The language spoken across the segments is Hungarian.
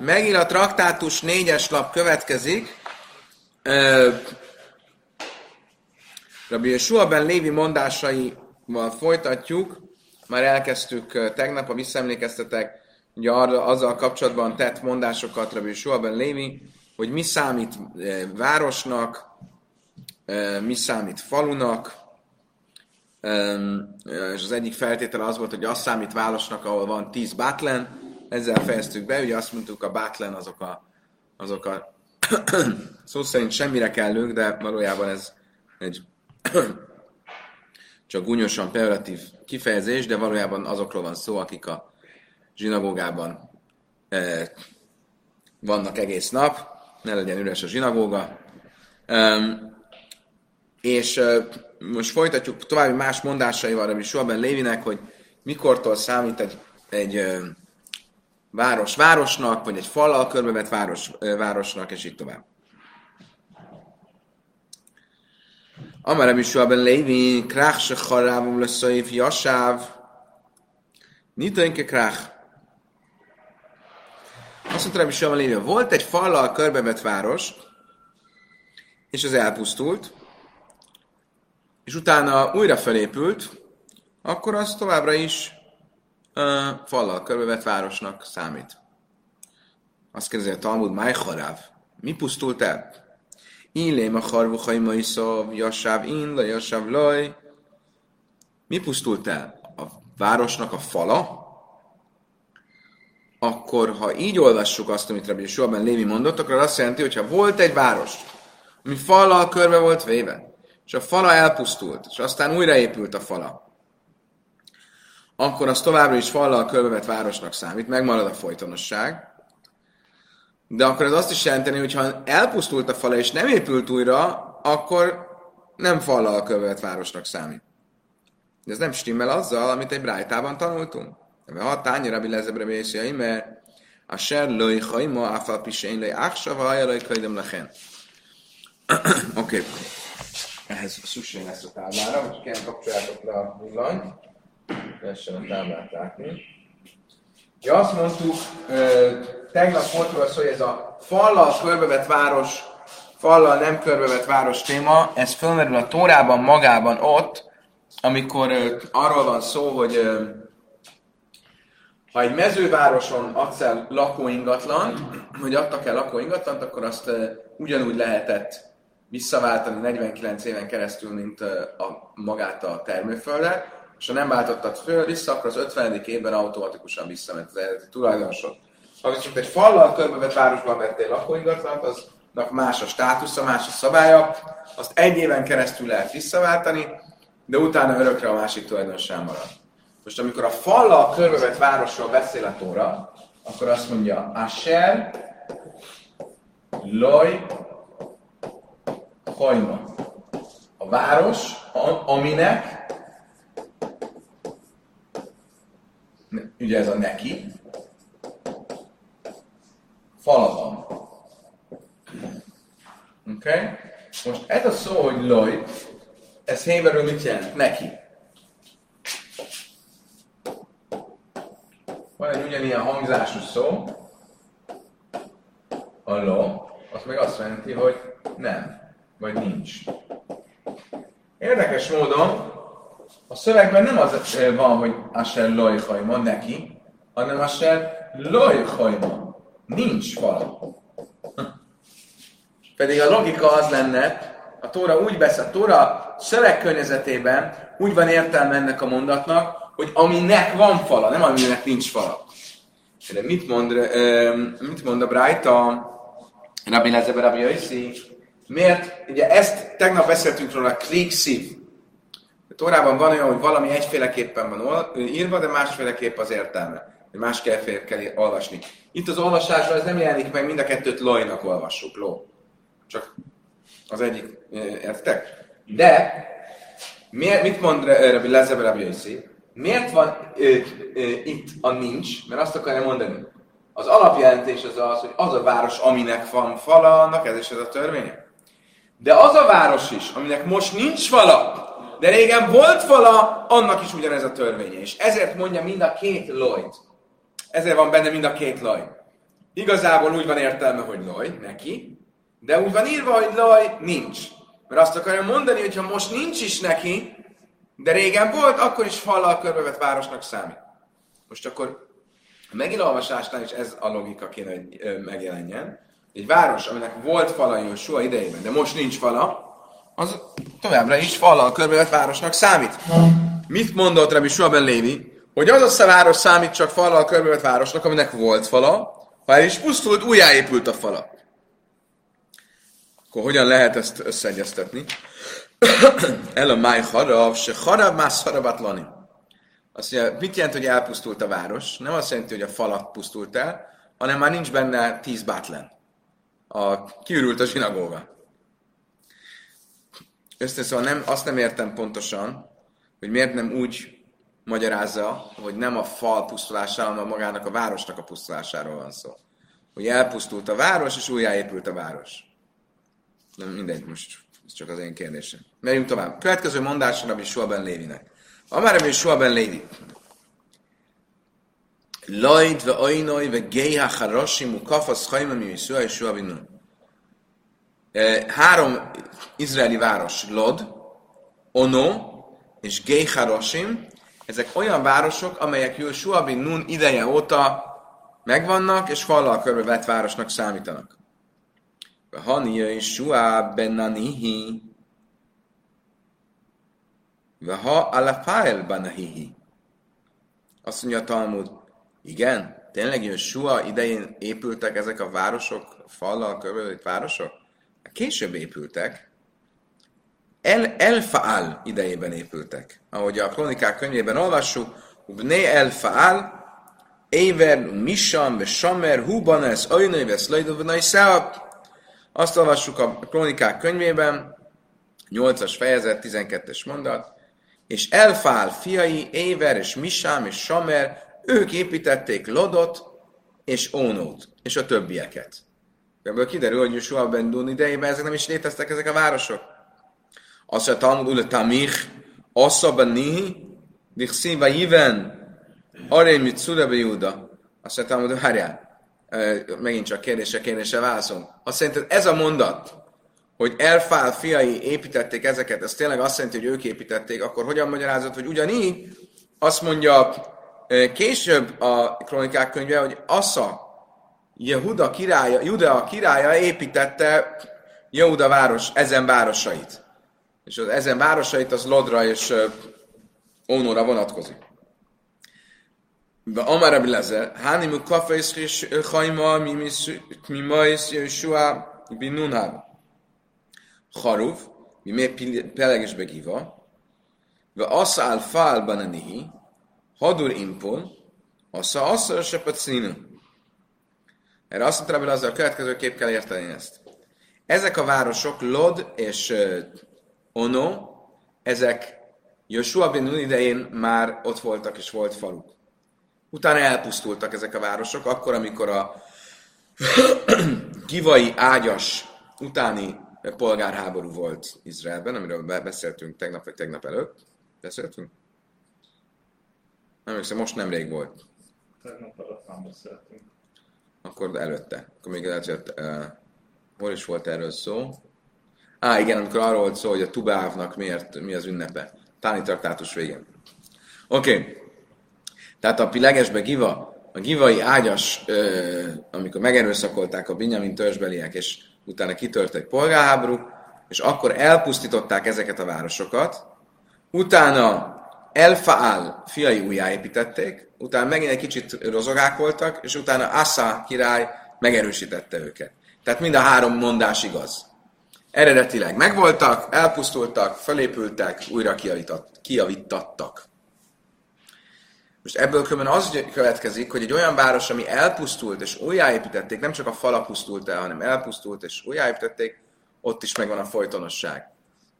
Megint a traktátus négyes lap következik. Rabbi Yeshua ben Lévi mondásaival folytatjuk. Már elkezdtük tegnap, a visszaemlékeztetek, ugye arra, azzal kapcsolatban tett mondásokat Rabbi Yeshua ben Lévi, hogy mi számít városnak, mi számít falunak, és az egyik feltétele az volt, hogy az számít városnak, ahol van 10 bátlen, ezzel fejeztük be, ugye azt mondtuk, a bátlen azok a, azok a szó szerint semmire kellünk, de valójában ez egy csak gúnyosan pejoratív kifejezés, de valójában azokról van szó, akik a zsinagógában e, vannak egész nap, ne legyen üres a zsinagóga. E, és e, most folytatjuk további más mondásaival, ami Suaben Lévinek, hogy mikortól számít egy, egy e, város városnak, vagy egy fallal körbevett város városnak, és így tovább. Amara Mishua ben Levi, krach se harávum leszaiv jasáv, nitainke krach. Azt mondta Mishua ben Levi, volt egy fallal körbevett város, és az elpusztult, és utána újra felépült, akkor az továbbra is uh, fallal körbevett városnak számít. Azt kérdezi a Talmud, Májharáv, mi pusztult el? Illém a harvuhai majszav, jasáv in, la jasáv laj. Mi pusztult el? A városnak a fala? Akkor, ha így olvassuk azt, amit Rabbi Suaben Lévi mondott, akkor azt jelenti, hogy ha volt egy város, ami fallal körbe volt véve, és a fala elpusztult, és aztán újraépült a fala, akkor az továbbra is fallal körbevett városnak számít, megmarad a folytonosság, de akkor ez azt is jelenteni, hogy ha elpusztult a fala és nem épült újra, akkor nem fallal körbevett városnak számít. De ez nem stimmel azzal, amit egy brájtában tanultunk. Mert ha tányi rabbi lezebre vészjai, mert a ser löj hajma, a fal pisén löj áksa, vagy löj kajdem lechen. Oké. Ehhez szükség lesz a táblára, hogy kell kapcsoljátok le a villanyt. Lehessen a táblát látni. Ja, azt mondtuk, tegnap volt róla hogy ez a fallal körbevett város, fallal nem körbevett város téma, ez fölmerül a Tórában magában ott, amikor arról van szó, hogy ha egy mezővároson adsz el lakóingatlan, hogy adtak el lakóingatlant, akkor azt ugyanúgy lehetett visszaváltani 49 éven keresztül, mint a, magát a termőföldet, és ha nem váltottad föl vissza, akkor az 50. évben automatikusan visszament az eredeti tulajdonosod. Ha viszont egy fallal körbevett városban vettél lakóingatlant, aznak más a státusza, más a szabálya, azt egy éven keresztül lehet visszaváltani, de utána örökre a másik tulajdonossá marad. Most amikor a fallal körbevett városról beszél a Tóra, akkor azt mondja, Asher, Loj, Hajma. A város, aminek ugye ez a neki, fala van. Oké? Okay? Most ez a szó, hogy loj, ez héberül mit jelent? Neki. Van egy ugyanilyen hangzású szó, a lo, az meg azt jelenti, hogy nem, vagy nincs. Érdekes módon a szövegben nem az van, hogy Asher lojhajma neki, hanem Asher lojhajma. Nincs vala. Pedig a logika az lenne, a Tóra úgy beszél, a Tóra szövegkörnyezetében úgy van értelme ennek a mondatnak, hogy aminek van fala, nem aminek nincs fala. De mit mond, mit mond a Brájta, Rabbi Lezebe, Rabbi? Miért? Ugye ezt tegnap beszéltünk róla, klik szív. A Tórában van olyan, hogy valami egyféleképpen van írva, de másféleképp az értelme. Másképp kell olvasni. Itt az olvasásban ez nem jelenik meg, mind a kettőt lojnak olvassuk, ló. Csak az egyik, értek? De, miért, mit mond Rabbi Lezebe Rabbi Miért van ö, ö, itt a nincs? Mert azt akarja mondani. Az alapjelentés az az, hogy az a város, aminek van fala, annak ez is ez a törvénye. De az a város is, aminek most nincs fala, de régen volt fala, annak is ugyanez a törvénye. És ezért mondja mind a két Lloyd. ezért van benne mind a két laj. Igazából úgy van értelme, hogy laj neki, de úgy van írva, hogy laj nincs. Mert azt akarja mondani, hogy ha most nincs is neki, de régen volt, akkor is fallal körbevett városnak számít. Most akkor a megint is ez a logika kéne, hogy megjelenjen. Egy város, aminek volt fala soha idejében, de most nincs fala, az továbbra is fallal körbevett városnak számít. Mit mondott Rabbi Suaben Lévi? Hogy az a város számít csak fallal körbevett városnak, aminek volt fala, ha el is pusztult, újjáépült a fala. Akkor hogyan lehet ezt összeegyeztetni? El a máj harav, se harav más harabatlani. Azt mondja, mit jelent, hogy elpusztult a város? Nem azt jelenti, hogy a falat pusztult el, hanem már nincs benne tíz bátlen. A, kiürült a zsinagóga. Össze szóval nem, azt nem értem pontosan, hogy miért nem úgy magyarázza, hogy nem a fal pusztulásáról, hanem magának a városnak a pusztulásáról van szó. Hogy elpusztult a város, és újjáépült a város. Nem mindegy, most ez csak az én kérdésem. Megyünk tovább. Következő mondásra Rabbi Suaben Lévinek. Amár Rabbi Suaben Lévi. Lloyd ve oinoi ve geiha charashim u kafasz hajma mi Yisua és Suabinun. Három izraeli város, Lod, Ono és Geiharosim, ezek olyan városok, amelyek Joshua bin Nun ideje óta megvannak, és fallal körbevett városnak számítanak. Hani Yeshua benanihi. ha alafael banahihi. Azt mondja a Talmud, igen, tényleg Yeshua idején épültek ezek a városok, fallal körülbelül városok? Később épültek. El, Elfaal idejében épültek. Ahogy a kronikák könyvében olvassuk, Ubné Elfaal, Éver, Misham, ve Samer, Hubanes, Ajnai, ve Szlajdov, azt olvassuk a Kronikák könyvében, 8-as fejezet, 12-es mondat, és Elfál fiai, Éver és Misám és Samer, ők építették Lodot és Ónót, és a többieket. Ebből kiderül, hogy Yeshua ben Dun idejében ezek nem is léteztek ezek a városok. Azt mondja, Talmud ule tamich, assza ben nihi, dichsziva jiven, aré mit be Júda. Azt mondja, Talmud, várjál, megint csak kérdése, kérdése válaszol. Azt szerinted ez a mondat, hogy Elfál fiai építették ezeket, ez tényleg azt jelenti, hogy ők építették, akkor hogyan magyarázott, hogy ugyanígy azt mondja később a kronikák könyve, hogy Assa, Jehuda királya, Juda királya építette Jehuda város, ezen városait. És az ezen városait az Lodra és Ónóra vonatkozik. De Amar Abilezer, Hanimu Kafes és Hajma, Mimais Joshua Binunhab. Haruv, Mimé Peleges Begiva, Ve Asa Alfa Albanihi, Hadur Impon, Asa Asa Sepacinu. Erre azt mondta az a következő kép kell érteni ezt. Ezek a városok, Lod és Ono, ezek Joshua bin Nun idején már ott voltak és volt faluk. Utána elpusztultak ezek a városok, akkor, amikor a givai ágyas utáni polgárháború volt Izraelben, amiről beszéltünk tegnap vagy tegnap előtt. Beszéltünk? Nem hiszem, most nemrég volt. Tegnap előtt nem beszéltünk. Akkor előtte. Akkor még hogy uh, hol is volt erről szó? Á, igen, amikor arról volt szó, hogy a Tubávnak miért, mi az ünnepe. Táni traktátus végén. Oké. Okay. Tehát a legesbe giva, a givai ágyas, ö, amikor megerőszakolták a Binyamin törzsbeliek, és utána kitört egy polgárháború, és akkor elpusztították ezeket a városokat, utána Elfaal fiai újjáépítették, utána megint egy kicsit rozogák voltak, és utána Assa király megerősítette őket. Tehát mind a három mondás igaz. Eredetileg megvoltak, elpusztultak, felépültek, újra kiavítattak. Most ebből különben az következik, hogy egy olyan város, ami elpusztult és újjáépítették, nem csak a fala pusztult el, hanem elpusztult és újjáépítették, ott is megvan a folytonosság.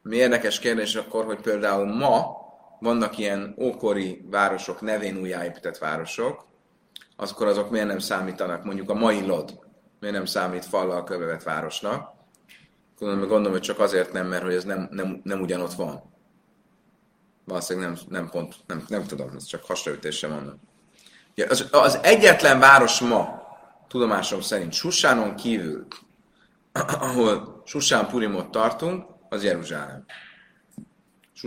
Mi érdekes kérdés akkor, hogy például ma vannak ilyen ókori városok, nevén újjáépített városok, akkor azok miért nem számítanak, mondjuk a mai Lod, miért nem számít fallal kövevett városnak. Gondolom, hogy csak azért nem, mert hogy ez nem, nem, nem ugyanott van. Valószínűleg nem, nem pont, nem, nem tudom, ez csak hasraütésre mondom. Ja, az, az egyetlen város ma, tudomásom szerint, Susánon kívül, ahol Susán Purimot tartunk, az Jeruzsálem.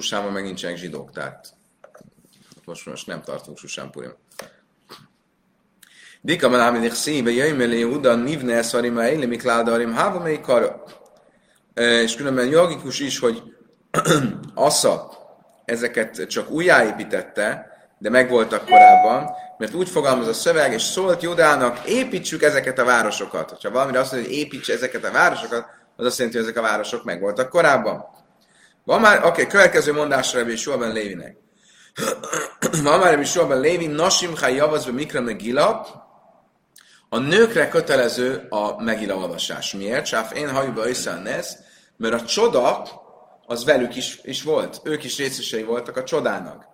Susánban meg nincsenek zsidók, tehát most, most nem tartunk Susán Purimot. Dika amit szíve jöjjön Yehuda nivne szarim éli mikládarim háva mely kar. És különben logikus is, hogy Assza ezeket csak újjáépítette, de megvoltak korábban, mert úgy fogalmaz a szöveg, és szólt Judának, építsük ezeket a városokat. Ha valamire azt mondja, hogy építs ezeket a városokat, az azt jelenti, hogy ezek a városok megvoltak korábban. Van már, oké, okay, következő mondásra Rabbi Suaben Lévinek. Van már Rabbi Suaben Lévi, Nasim ha javazva mikra megila, a nőkre kötelező a megila olvasás. Miért? Sáf én hajuba összeannesz, mert a csoda az velük is, is volt. Ők is részesei voltak a csodának.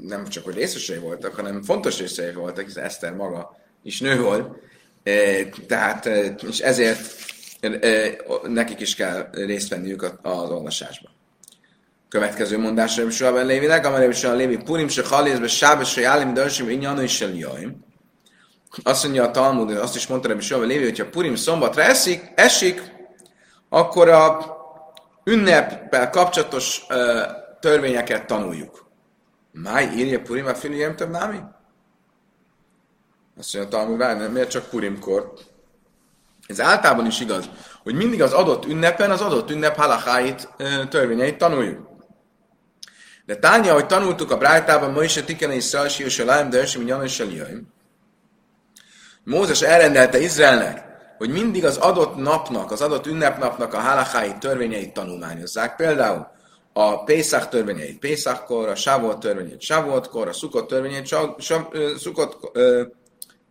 Nem csak, hogy részesei voltak, hanem fontos részesei voltak, hiszen Eszter maga is nő volt. E, tehát, e, és ezért nekik is kell részt venniük az olvasásban. Következő mondásra is van Lévinek, amely is a Lévi Purim se halézbe sábe se jálim dörsim inyanai se liaim. Azt mondja a Talmud, azt is mondta Rebbi Sővel Lévi, hogyha Purim szombatra esik, esik, akkor a ünneppel kapcsolatos uh, törvényeket tanuljuk. Máj írja Purim a figyeljem több námi? Azt mondja, Talmud, várj, miért csak Purimkor? Ez általában is igaz, hogy mindig az adott ünnepen az adott ünnep halakáit, törvényeit tanuljuk. De tánya, hogy tanultuk a Brájtában, ma is a Tikene is Szalsi, és a Lájm, de Ösim, Janos, Mózes elrendelte Izraelnek, hogy mindig az adott napnak, az adott ünnepnapnak a halakáit, törvényeit tanulmányozzák. Például a Pészak törvényeit Pészakkor, a Sávot törvényeit Sávoltkor, a Szukott törvényeit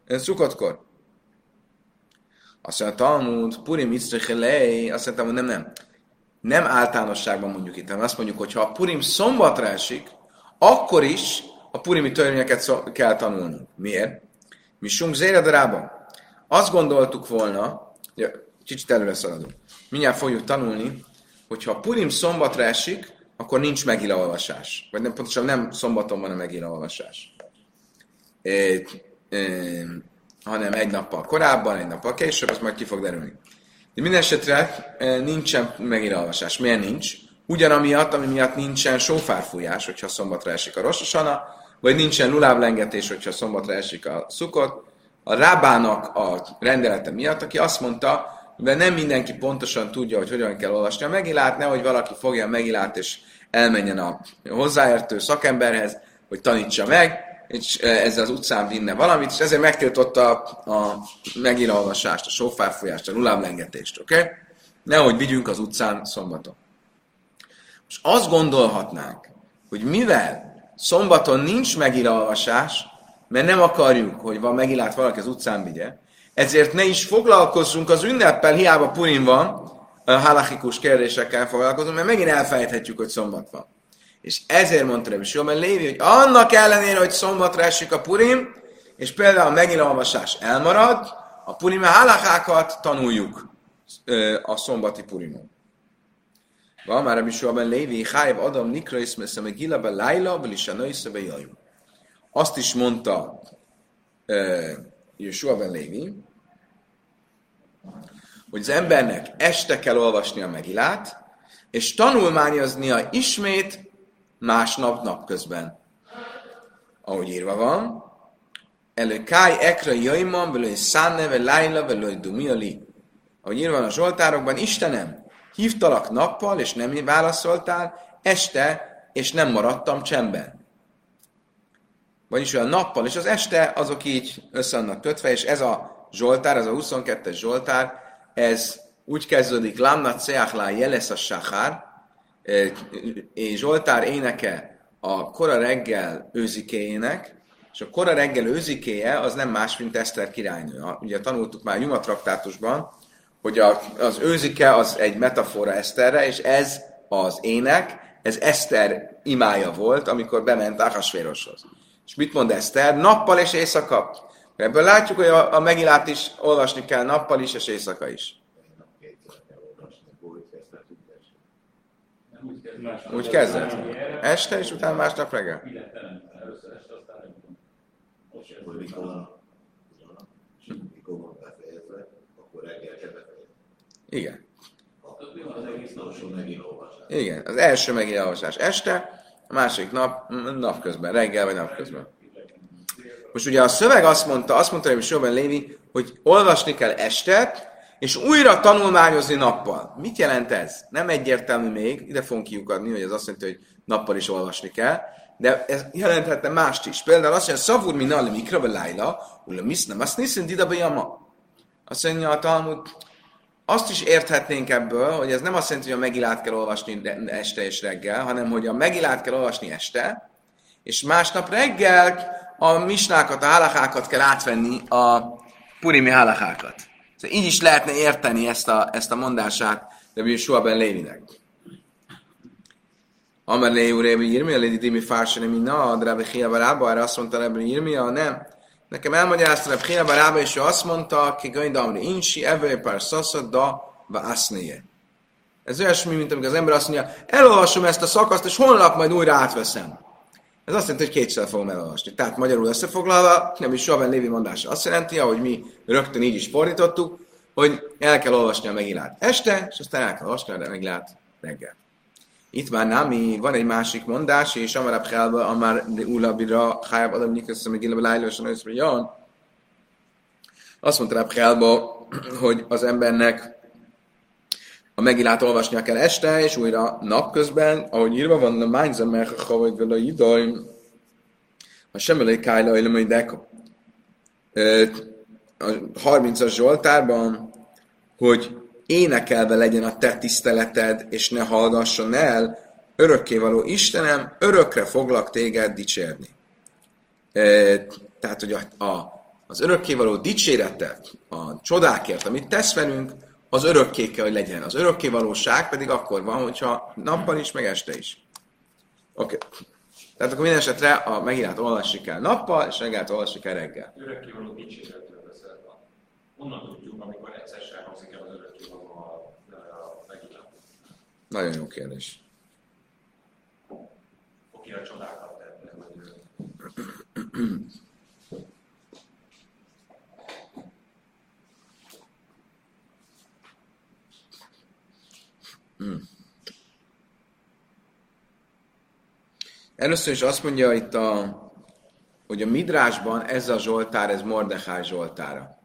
Szukottkor. Azt mondja, Talmud, Purim Isztrichelei, azt mondtam, hogy nem, nem. Nem általánosságban mondjuk itt, hanem azt mondjuk, hogy ha a Purim szombatra esik, akkor is a purimi törvényeket kell tanulni. Miért? Mi sunk zéredarában. Azt gondoltuk volna, ja, kicsit előre szaladunk, mindjárt fogjuk tanulni, hogyha a Purim szombatra esik, akkor nincs megila olvasás. Vagy nem, pontosan nem szombaton van a megila olvasás. É, é, hanem egy nappal korábban, egy nappal később, az majd ki fog derülni. De minden esetre nincsen megila olvasás. Miért nincs? Ugyanamiatt, ami miatt nincsen sófárfújás, hogyha szombatra esik a Rososana, vagy nincsen luláblengetés, hogyha szombatra esik a szukot, a rábának a rendelete miatt, aki azt mondta, de nem mindenki pontosan tudja, hogy hogyan kell olvasni a megilát, nehogy valaki fogja a megilát és elmenjen a hozzáértő szakemberhez, hogy tanítsa meg, és ezzel az utcán vinne valamit, és ezért megtiltotta a megilolvasást, a sofárfújást, a luláblengetést, oké? Okay? Nehogy vigyünk az utcán szombaton. És azt gondolhatnánk, hogy mivel szombaton nincs megilolvasás, mert nem akarjuk, hogy van megilát valaki az utcán vigye, ezért ne is foglalkozzunk az ünneppel, hiába Purim van, a halachikus kérdésekkel foglalkozunk, mert megint elfelejthetjük, hogy szombat van. És ezért mondta Rebbi mert Lévi, hogy annak ellenére, hogy szombatra esik a Purim, és például megint olvasás elmarad, a Purim halachákat tanuljuk a szombati Purimon. Van már Rebbi Shua Lévi, Hájv Adam Nikra Iszmeszem, Gila be Laila, Belisana Iszebe Jajum. Azt is mondta Joshua ben Lévi, hogy az embernek este kell olvasni a megilát, és tanulmányoznia ismét másnap napközben. Ahogy írva van, elő káj ekra jajman, velőj szánneve, lájla, velőj dumiali. Ahogy írva van a Zsoltárokban, Istenem, hívtalak nappal, és nem válaszoltál, este, és nem maradtam csendben vagyis a nappal és az este, azok így össze vannak kötve, és ez a Zsoltár, ez a 22-es Zsoltár, ez úgy kezdődik, Lamna Ceachlá Jelesz a Sahár, Zsoltár éneke a kora reggel őzikéjének, és a kora reggel őzikéje az nem más, mint Eszter királynő. Ugye tanultuk már Juma traktátusban, hogy az őzike az egy metafora Eszterre, és ez az ének, ez Eszter imája volt, amikor bement Ahasvéroshoz. És mit mond Eszter? Nappal és éjszaka. Ebből látjuk, hogy a, a megilát is olvasni kell nappal is és éjszaka is. Úgy kezdett? Este, és utána másnap reggel? Igen. Igen. Az első megint olvasás este, a másik nap napközben, reggel vagy napközben. Most ugye a szöveg azt mondta, azt mondta, hogy Soben Lévi, hogy olvasni kell este, és újra tanulmányozni nappal. Mit jelent ez? Nem egyértelmű még, ide fogunk kiukadni, hogy ez azt jelenti, hogy nappal is olvasni kell, de ez jelenthetne mást is. Például azt mondja, szavur mi nali mikra lájla, ulla nem azt niszint dida jama. Azt mondja a Talmud, azt is érthetnénk ebből, hogy ez nem azt jelenti, hogy a megilát kell olvasni este és reggel, hanem hogy a megilát kell olvasni este, és másnap reggel a misnákat, a halakákat kell átvenni a purimi halakákat. Szóval így is lehetne érteni ezt a, ezt a mondását de Yeshua ben Lévinek. Amar Léu Rébi Irmi, a Lédi Dimi Fársani, mi na, de Rabbi Chia Barába, erre azt mondta Rabbi Irmia, nem. Nekem elmagyarázta Rabbi Chia Barába, és ő azt mondta, ki Gain Damri Insi, Evő Pár Szasza, da Vásznéje. Ez olyasmi, mint amikor az ember azt mondja, elolvasom ezt a szakaszt, és holnap majd újra átveszem. Ez azt jelenti, hogy kétszer fogom elolvasni. Tehát magyarul összefoglalva, nem is Soben Lévi mondása azt jelenti, ahogy mi rögtön így is fordítottuk, hogy el kell olvasni a megilát este, és aztán el kell olvasni a megilát reggel. Itt már námi, van egy másik mondás, és amarab helba, amár de ulabira, hájab adam lájlósan össze, jön. Azt mondta Rab Helba, hogy az embernek a megilát olvasnia kell este, és újra napközben, ahogy írva van, a mányza mert ha vagy vele idaj, a semmelé kájla, hogy deka. A 30-as Zsoltárban, hogy énekelve legyen a te tiszteleted, és ne hallgasson el, örökkévaló Istenem, örökre foglak téged dicsérni. Tehát, hogy a, a, az örökkévaló dicséretet, a csodákért, amit tesz velünk, az örökké kell, hogy legyen. Az örökké valóság pedig akkor van, hogyha nappal is, meg este is. Oké. Okay. Tehát akkor minden esetre a megírált olvasni kell nappal, és reggelt olvasni kell reggel. Örökké való dicséretről beszélve. Honnan tudjuk, amikor egyszer sem hangzik el az örökké való a, a megírált? Nagyon jó kérdés. Oké, a csodákat Először is azt mondja itt, a, hogy a Midrásban ez a Zsoltár, ez Mordechai Zsoltára.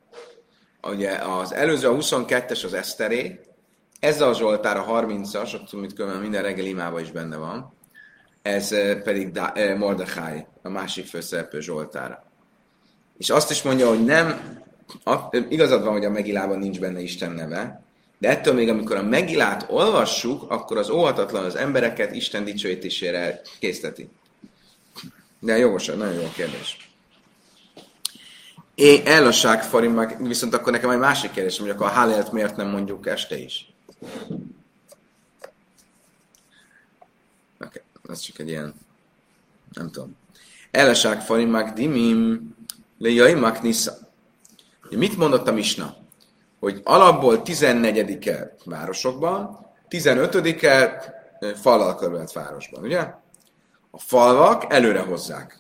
Ugye az előző a 22-es az Eszteré, ez a Zsoltár a 30-as, amit különben minden reggel imában is benne van, ez eh, pedig eh, Mordechai, a másik főszereplő Zsoltára. És azt is mondja, hogy nem, igazad van, hogy a Megilában nincs benne Isten neve, de ettől még, amikor a megilát olvassuk, akkor az óhatatlan az embereket Isten dicsőítésére készteti. De jogos, nagyon jó kérdés. É, elasság farim, viszont akkor nekem egy másik kérdés, hogy akkor a hálelt miért nem mondjuk este is? Oké, okay, ez csak egy ilyen, nem tudom. Elasság farim, dimim, le nisza. Mit mondott a Misna? Hogy alapból 14-e városokban, 15-e fallal körülött városban, ugye? A falvak előre hozzák.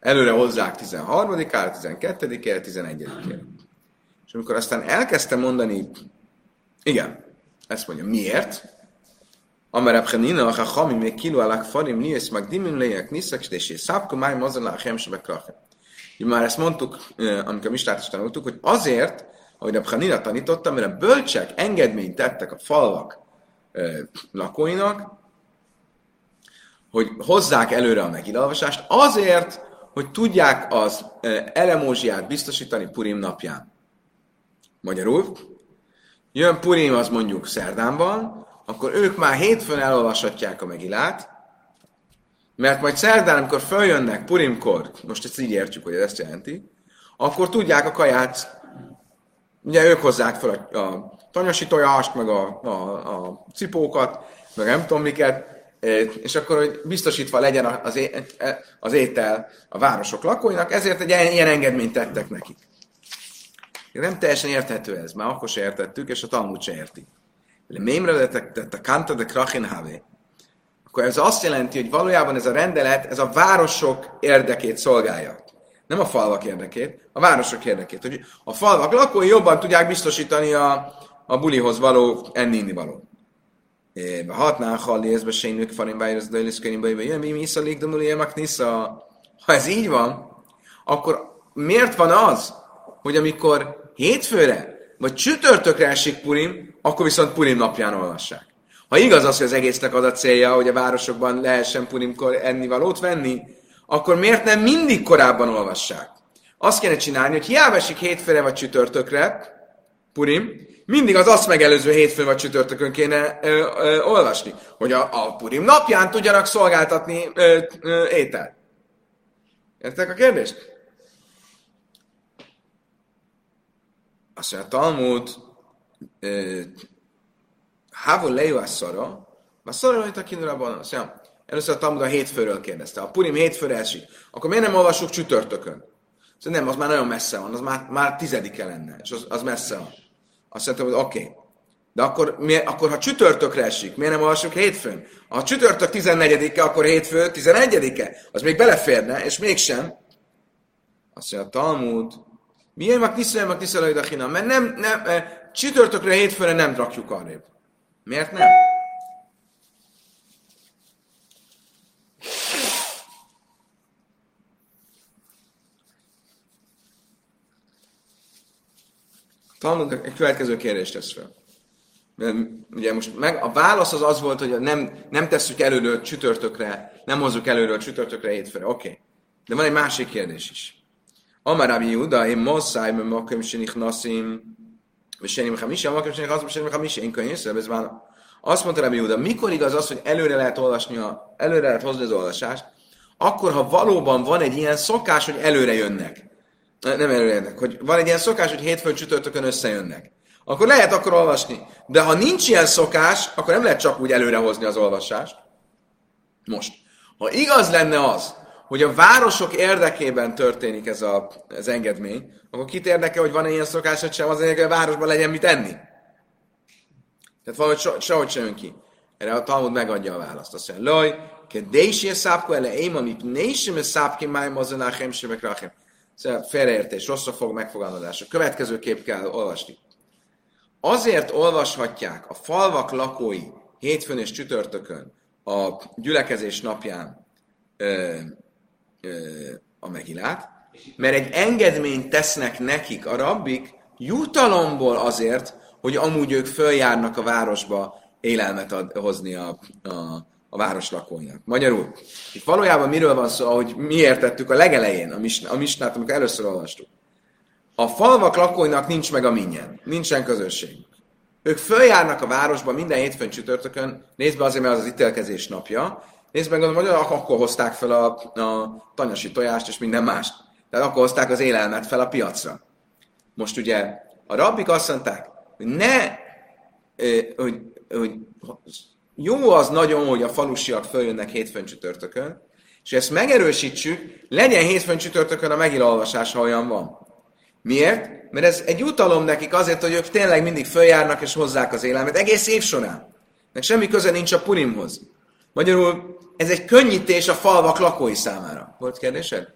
Előre hozzák 13-ára, 12-ére, 11-ére. És amikor aztán elkezdtem mondani, igen, ezt mondja, miért? Amerebb Hanina, a Chami még kiló alak farim, niesz meg dimin lejek niszek, és szápka máj mazalá a hemsebe krachem. Már ezt mondtuk, amikor mi is tanultuk, hogy azért, ahogy a Hanina tanította, mert a bölcsek engedményt tettek a falvak ö, lakóinak, hogy hozzák előre a megidalvasást, azért, hogy tudják az elemózsiát biztosítani Purim napján. Magyarul, jön Purim az mondjuk szerdán van, akkor ők már hétfőn elolvashatják a megilát, mert majd szerdán, amikor följönnek Purimkor, most ezt így értjük, hogy ez ezt jelenti, akkor tudják a kaját Ugye ők hozzák fel a, a tanyasi tojást, meg a, a, a cipókat, meg nem tudom miket, és akkor, hogy biztosítva legyen az, é, az étel a városok lakóinak, ezért egy ilyen engedményt tettek nekik. Nem teljesen érthető ez, már akkor se értettük, és a Talmud se érti. Mémre a kanta de krachin havé. Akkor ez azt jelenti, hogy valójában ez a rendelet, ez a városok érdekét szolgálja. Nem a falvak érdekét, a városok érdekét. Hogy a falvak lakói jobban tudják biztosítani a, a bulihoz való enni való. Hatnál halli ez be sénylők farin bájrez de eliszkönyvbe jön, mi de muliemak nisza. Ha ez így van, akkor miért van az, hogy amikor hétfőre vagy csütörtökre esik Purim, akkor viszont Purim napján olvassák. Ha igaz az, hogy az egésznek az a célja, hogy a városokban lehessen Purimkor ennivalót venni, akkor miért nem mindig korábban olvassák? Azt kéne csinálni, hogy hiába esik hétfőre vagy csütörtökre, Purim, mindig az azt megelőző hétfőn vagy csütörtökön kéne ö, ö, olvasni, hogy a, a Purim napján tudjanak szolgáltatni ö, ö, ételt. Értek a kérdést? Azt mondja, a Talmud Hávol lejú a szara, a szara, hogy a kinurában, azt mondja, először a Talmud a hétfőről kérdezte. A Purim hétfőre esik, akkor miért nem olvasjuk csütörtökön? Szóval nem, az már nagyon messze van, az már, már tizedike lenne, és az, az messze van. Azt mondtam, hogy oké. Okay. De akkor, mi, akkor, ha csütörtökre esik, miért nem olvasjuk hétfőn? Ha csütörtök 14-e, akkor hétfő 11-e. Az még beleférne, és mégsem. Azt mondja, a Talmud, milyen meg niszolja, meg niszolja, mert nem, nem, eh, csütörtökre, hétfőre nem rakjuk arrébb. Miért nem? Talmud egy következő kérdést tesz fel. Ugye most meg, a válasz az az volt, hogy nem, nem tesszük előről csütörtökre, nem hozzuk előről csütörtökre, hétfőre. Oké. Okay. De van egy másik kérdés is. Amar Rabbi Yehuda, én moszáj, mert makem sinich nasim, Senim Hamisi, a Makem Senim Senim Hamisi, én könyv, ez már azt mondta Rabbi Yehuda, mikor igaz az, hogy előre lehet olvasni, a, előre lehet hozni az olvasást, akkor, ha valóban van egy ilyen szokás, hogy előre jönnek. Nem előre jönnek, hogy van egy ilyen szokás, hogy hétfőn csütörtökön összejönnek. Akkor lehet akkor olvasni. De ha nincs ilyen szokás, akkor nem lehet csak úgy előre hozni az olvasást. Most, ha igaz lenne az, hogy a városok érdekében történik ez a, az engedmény, akkor kit érdekel, hogy van-e ilyen szokás, hogy sem azért, hogy a városban legyen mit enni? Tehát valahogy so, sehogy sem jön ki. Erre a Talmud megadja a választ. Azt mondja, loj, kedési a szápko ele éma, mit nésem a szápki máj mozanáchem sebek rachem. Szóval félreértés, rosszra fog megfogalmazás. A következő kép kell olvasni. Azért olvashatják a falvak lakói hétfőn és csütörtökön a gyülekezés napján ö, ö, a megilát, mert egy engedményt tesznek nekik a rabbik jutalomból azért, hogy amúgy ők följárnak a városba élelmet ad, hozni a, a, a város lakóinak. Magyarul, itt valójában miről van szó, ahogy mi értettük a legelején, a, misn, a misnát, amikor először olvastuk. A falvak lakóinak nincs meg a minyen, nincsen közösség. Ők följárnak a városba minden hétfőn csütörtökön, nézd be azért, mert az az ítélkezés napja, nézd meg, hogy akkor hozták fel a, a tanyasi tojást és minden mást. Tehát akkor hozták az élelmet fel a piacra. Most ugye a rabbik azt mondták, hogy ne, hogy, hogy jó az nagyon, hogy a falusiak följönnek hétfőn csütörtökön, és ezt megerősítsük, legyen hétfőn csütörtökön a megilolvasás, ha olyan van. Miért? Mert ez egy utalom nekik azért, hogy ők tényleg mindig följárnak és hozzák az élelmet egész év során. Nek semmi köze nincs a Purimhoz. Magyarul ez egy könnyítés a falvak lakói számára. Volt kérdésed?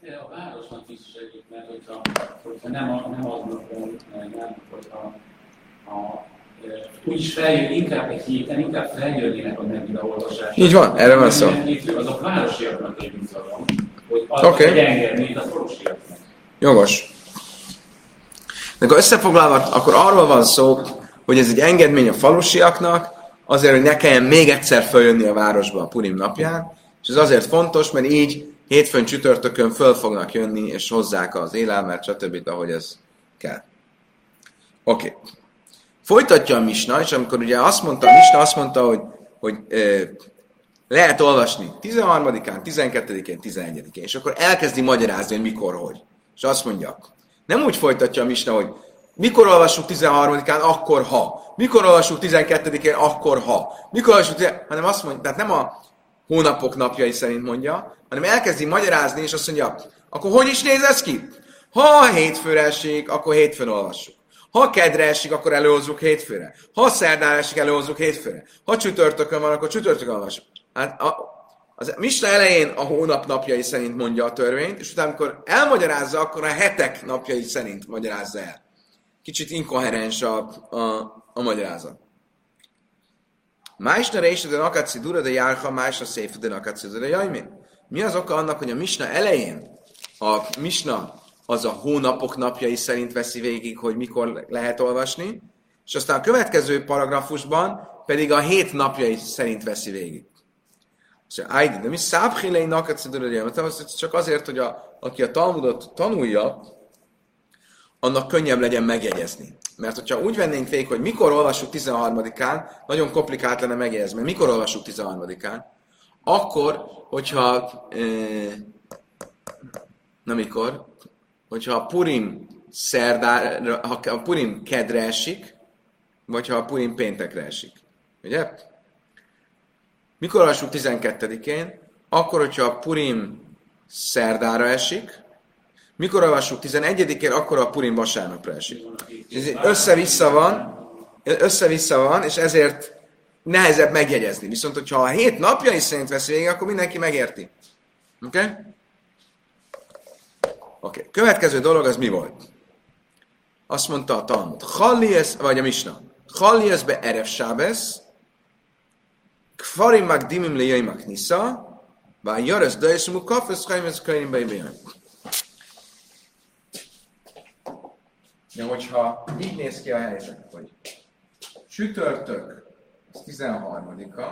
De a városnak is segít, mert hogyha, hogyha nem, a, nem aznak, nem, hogyha a, úgyis feljön, inkább egy héten, inkább feljönnének a olvasás. Így van, erre van szó. Azok városiaknak én bizalom, hogy az okay. egy engedményt a falusiaknak. Jogos. De akkor összefoglalva, akkor arról van szó, hogy ez egy engedmény a falusiaknak, azért, hogy ne kelljen még egyszer följönni a városba a Purim napján, és ez azért fontos, mert így hétfőn csütörtökön föl fognak jönni, és hozzák az élelmet, stb. ahogy ez kell. Oké. Okay. Folytatja a Misna, és amikor ugye azt mondta, a Misna azt mondta, hogy, hogy e, lehet olvasni 13-án, 12-én, 11-én, és akkor elkezdi magyarázni, hogy mikor, hogy. És azt mondja, nem úgy folytatja a Misna, hogy mikor olvassuk 13-án, akkor ha. Mikor olvassuk 12-én, akkor ha. Mikor olvassuk, 10... hanem azt mondja, tehát nem a hónapok napjai szerint mondja, hanem elkezdi magyarázni, és azt mondja, akkor hogy is néz ez ki? Ha hétfőre esik, akkor hétfőn olvassuk. Ha kedre esik, akkor előhozzuk hétfőre. Ha szerdán esik, előhozzuk hétfőre. Ha csütörtökön van, akkor csütörtökön olvassuk. Hát a, Az Misna elején a hónap napjai szerint mondja a törvényt, és utána, amikor elmagyarázza, akkor a hetek napjai szerint magyarázza el. Kicsit inkoherens a, a, a magyarázat. Másna része de nakaci dura de járha, másna széfe de nakaci dura jajmi. Mi az oka annak, hogy a Misna elején a Misna az a hónapok napjai szerint veszi végig, hogy mikor lehet olvasni, és aztán a következő paragrafusban pedig a hét napjai szerint veszi végig. Ájdi, de mi szábhilei nakacidörödjem, csak azért, hogy a, aki a Talmudot tanulja, annak könnyebb legyen megjegyezni. Mert hogyha úgy vennénk végig, hogy mikor olvassuk 13-án, nagyon komplikált lenne megjegyezni. Mert mikor olvassuk 13-án? Akkor, hogyha... E, na mikor? Hogyha a Purim szerdára, ha a Purim kedre esik, vagy ha a Purim péntekre esik. Ugye? Mikor olvassuk 12-én? Akkor, hogyha a Purim szerdára esik, mikor olvassuk 11-én, akkor a Purim vasárnapra esik. Ez össze-vissza van, össze-vissza van, és ezért nehezebb megjegyezni. Viszont, hogyha a hét napjai szerint vesz végig, akkor mindenki megérti. Oké? Okay? Oké. Okay. Következő dolog az mi volt? Azt mondta a Talmud. Challies, vagy a Misna. Challies be Erev Sábesz, Kfarim Magdimim le Jaimak Nisza, Vá Jares Dajsmu Kafesz Chaimez Kairim Bejbejaim. De hogyha így néz ki a helyzet, hogy csütörtök az 13-a,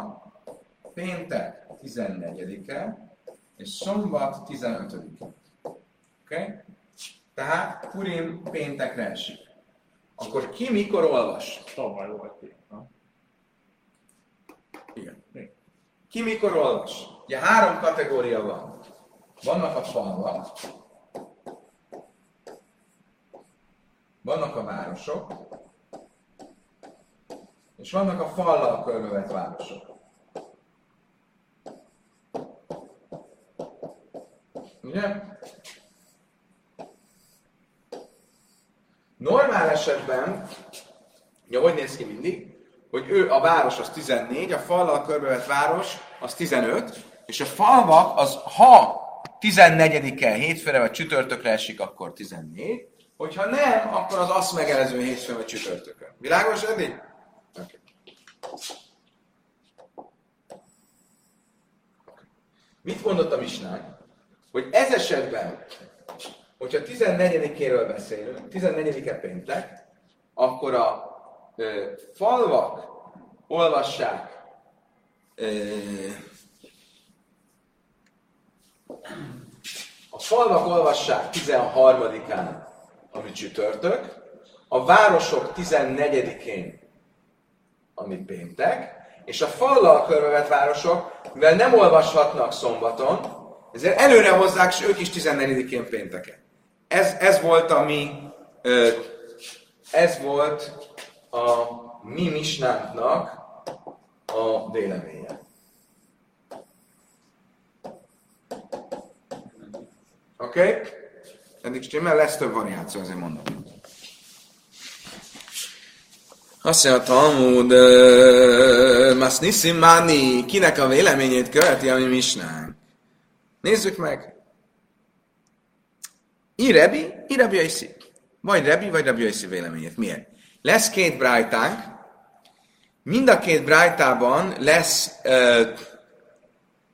péntek 14-e, és szombat 15-e. Okay? Tehát Purim péntekre esik. Akkor ki mikor olvas? Tavaly volt? Igen. Ki mikor olvas? Ugye három kategória van. Vannak a falvak, vannak a városok, és vannak a fallal körbevett városok. Ugye? Esetben, ugye hogy néz ki mindig, hogy ő a város az 14, a fallal körbevett város az 15, és a falvak az, ha 14-e hétfőre vagy csütörtökre esik, akkor 14, hogyha nem, akkor az azt megelező hétfőn vagy csütörtökön. Világos eddig? Okay. Mit mondott a Misnák? Hogy ez esetben, hogyha 14-éről beszélünk, 14-e péntek, akkor a ö, falvak olvassák ö, a falvak olvassák 13-án, ami csütörtök, a városok 14-én, ami péntek, és a fallal körbevett városok, mivel nem olvashatnak szombaton, ezért előre hozzák, és ők is 14-én pénteken. Ez, ez volt a mi, ez volt a mi misnánknak a véleménye. Oké? Okay? Eddig stimmel, lesz több variáció, azért mondom. Azt mondja, Talmud, Masnissim Mani, kinek a véleményét követi a mi misnánk? Nézzük meg. I Rebi, I Rebi Jaiszi. Vagy Rebi, vagy Rebi Jaiszi véleményét. Miért? Lesz két brájtánk, mind a két brájtában lesz uh,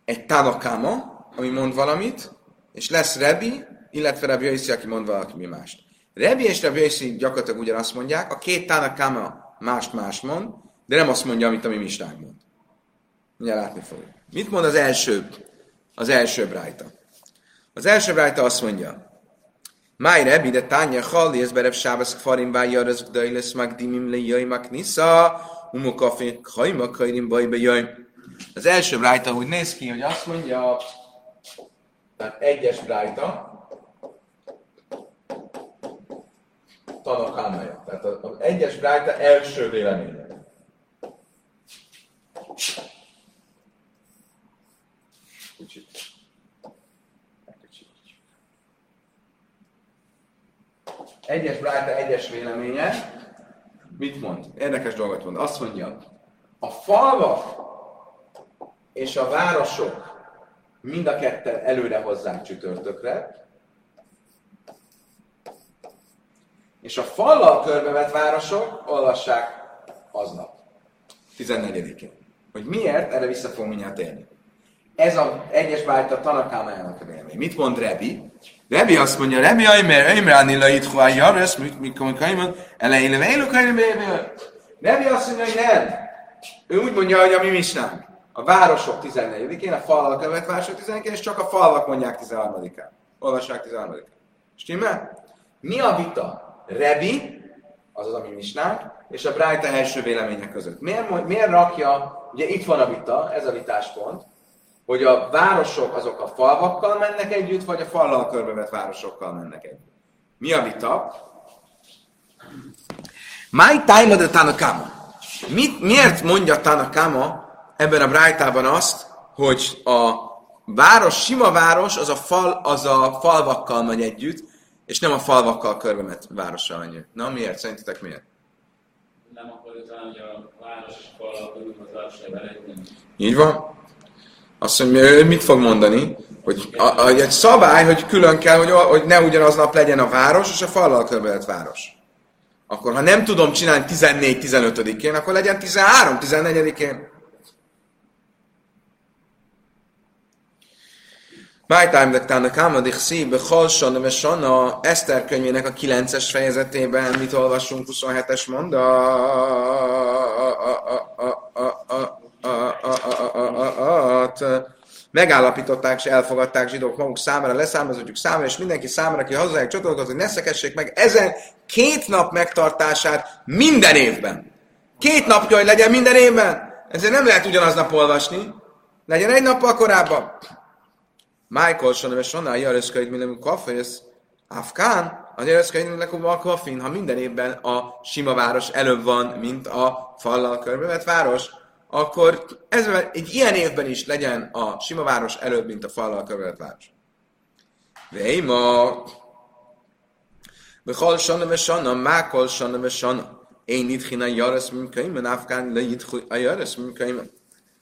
egy tanakama, ami mond valamit, és lesz Rebi, illetve Rebi Jaiszi, aki mond valami mást. Rebi és Rebi Jaiszi gyakorlatilag ugyanazt mondják, a két tanakama mást-más mond, de nem azt mondja, amit a mi mistánk mond. Mindjárt látni fogjuk. Mit mond az első, az első brájta? Az első brájta azt mondja, Máj rebi, de halli, ez berev sábasz farim vájjar, az lesz magdimim le jöjj maknisza, umokafé, hajma kajrim bajbe jöjj. Az első brájta úgy néz ki, hogy azt mondja, tehát egyes brájta, Tanakámája. Tehát az egyes brájta első véleménye. Kicsit. Egyes brájta egyes véleménye. Mit mond? Érdekes dolgot mond. Azt mondja, a falvak és a városok mind a ketten előre hozzák csütörtökre, és a fallal körbevett városok olvassák aznap, 14-én. Hogy miért, erre vissza fogunk mindjárt térni. Ez a egyes bájta Tanakámájának a vélemény. Mit mond Rebi? Rebi azt mondja, Rebi Aimer, Aimerani la itt hoa jares, mikor kaiman, elején kaiman, Rebi azt mondja, hogy nem. Ő úgy mondja, hogy a mi misnánk. A városok 14-én, a falak követ városok 14-én, és csak a falvak mondják 13-án. Olvassák 13-án. Stimmel? Mi a vita? Rebi, azaz a mi misnánk, és a Brájta első vélemények között. Miért, miért rakja, ugye itt van a vita, ez a vitáspont, hogy a városok azok a falvakkal mennek együtt, vagy a fallal körbevett városokkal mennek együtt. Mi a vita? My time the Tanakama. Mit, miért mondja Tanakama ebben a Brájtában azt, hogy a város, sima város, az a, fal, az a falvakkal megy együtt, és nem a falvakkal körbevett várossal megy. Na miért? Szerintetek miért? Nem akkor talán, hogy a város és a falak körül az város Így van. Azt mondja, ő mit fog mondani? Hogy a, a, egy szabály, hogy külön kell, hogy, hogy ne ugyanaznap legyen a város és a fallal körbevett város. Akkor ha nem tudom csinálni 14-15-én, akkor legyen 13-14-én. Bájtáim de tána kámadik szíbe halsan, de sana Eszter könyvének a 9-es fejezetében mit olvasunk 27-es mondat? Megállapították és elfogadták zsidók maguk számára, leszármazottjuk számára, és mindenki számára, aki hazaják csatlakozott, hogy ne szekessék meg ezen két nap megtartását minden évben. Két napja, hogy legyen minden évben. Ezért nem lehet ugyanaznap olvasni. Legyen egy nappal korábban. Michael Shana Shana Jareszkaid Milem Kafész Afkán, a Jareszkaid Milem Kafin, ha minden évben a sima város előbb van, mint a fallal körbevett város, akkor ez, egy ilyen évben is legyen a sima város előbb, mint a fallal körbevett város. Véma, Bechal Shana Veshana, Mákol Shana Veshana, én itt hina Jaresz Mimkaimen, Afkán le itt a Jaresz Mimkaimen.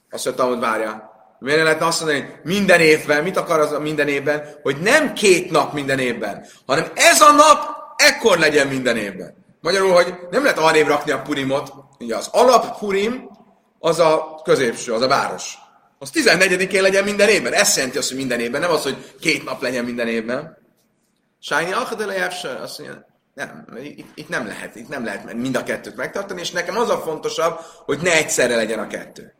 Azt mondtam, hogy várja, Miért lehetne azt mondani, hogy minden évben, mit akar az minden évben, hogy nem két nap minden évben, hanem ez a nap ekkor legyen minden évben. Magyarul, hogy nem lehet arrébb rakni a Purimot, ugye az alap Purim, az a középső, az a város. Az 14-én legyen minden évben. Ez jelenti azt, hogy minden évben, nem az, hogy két nap legyen minden évben. Sányi Alkadele azt mondja, nem, itt, itt, nem lehet, itt nem lehet mind a kettőt megtartani, és nekem az a fontosabb, hogy ne egyszerre legyen a kettő.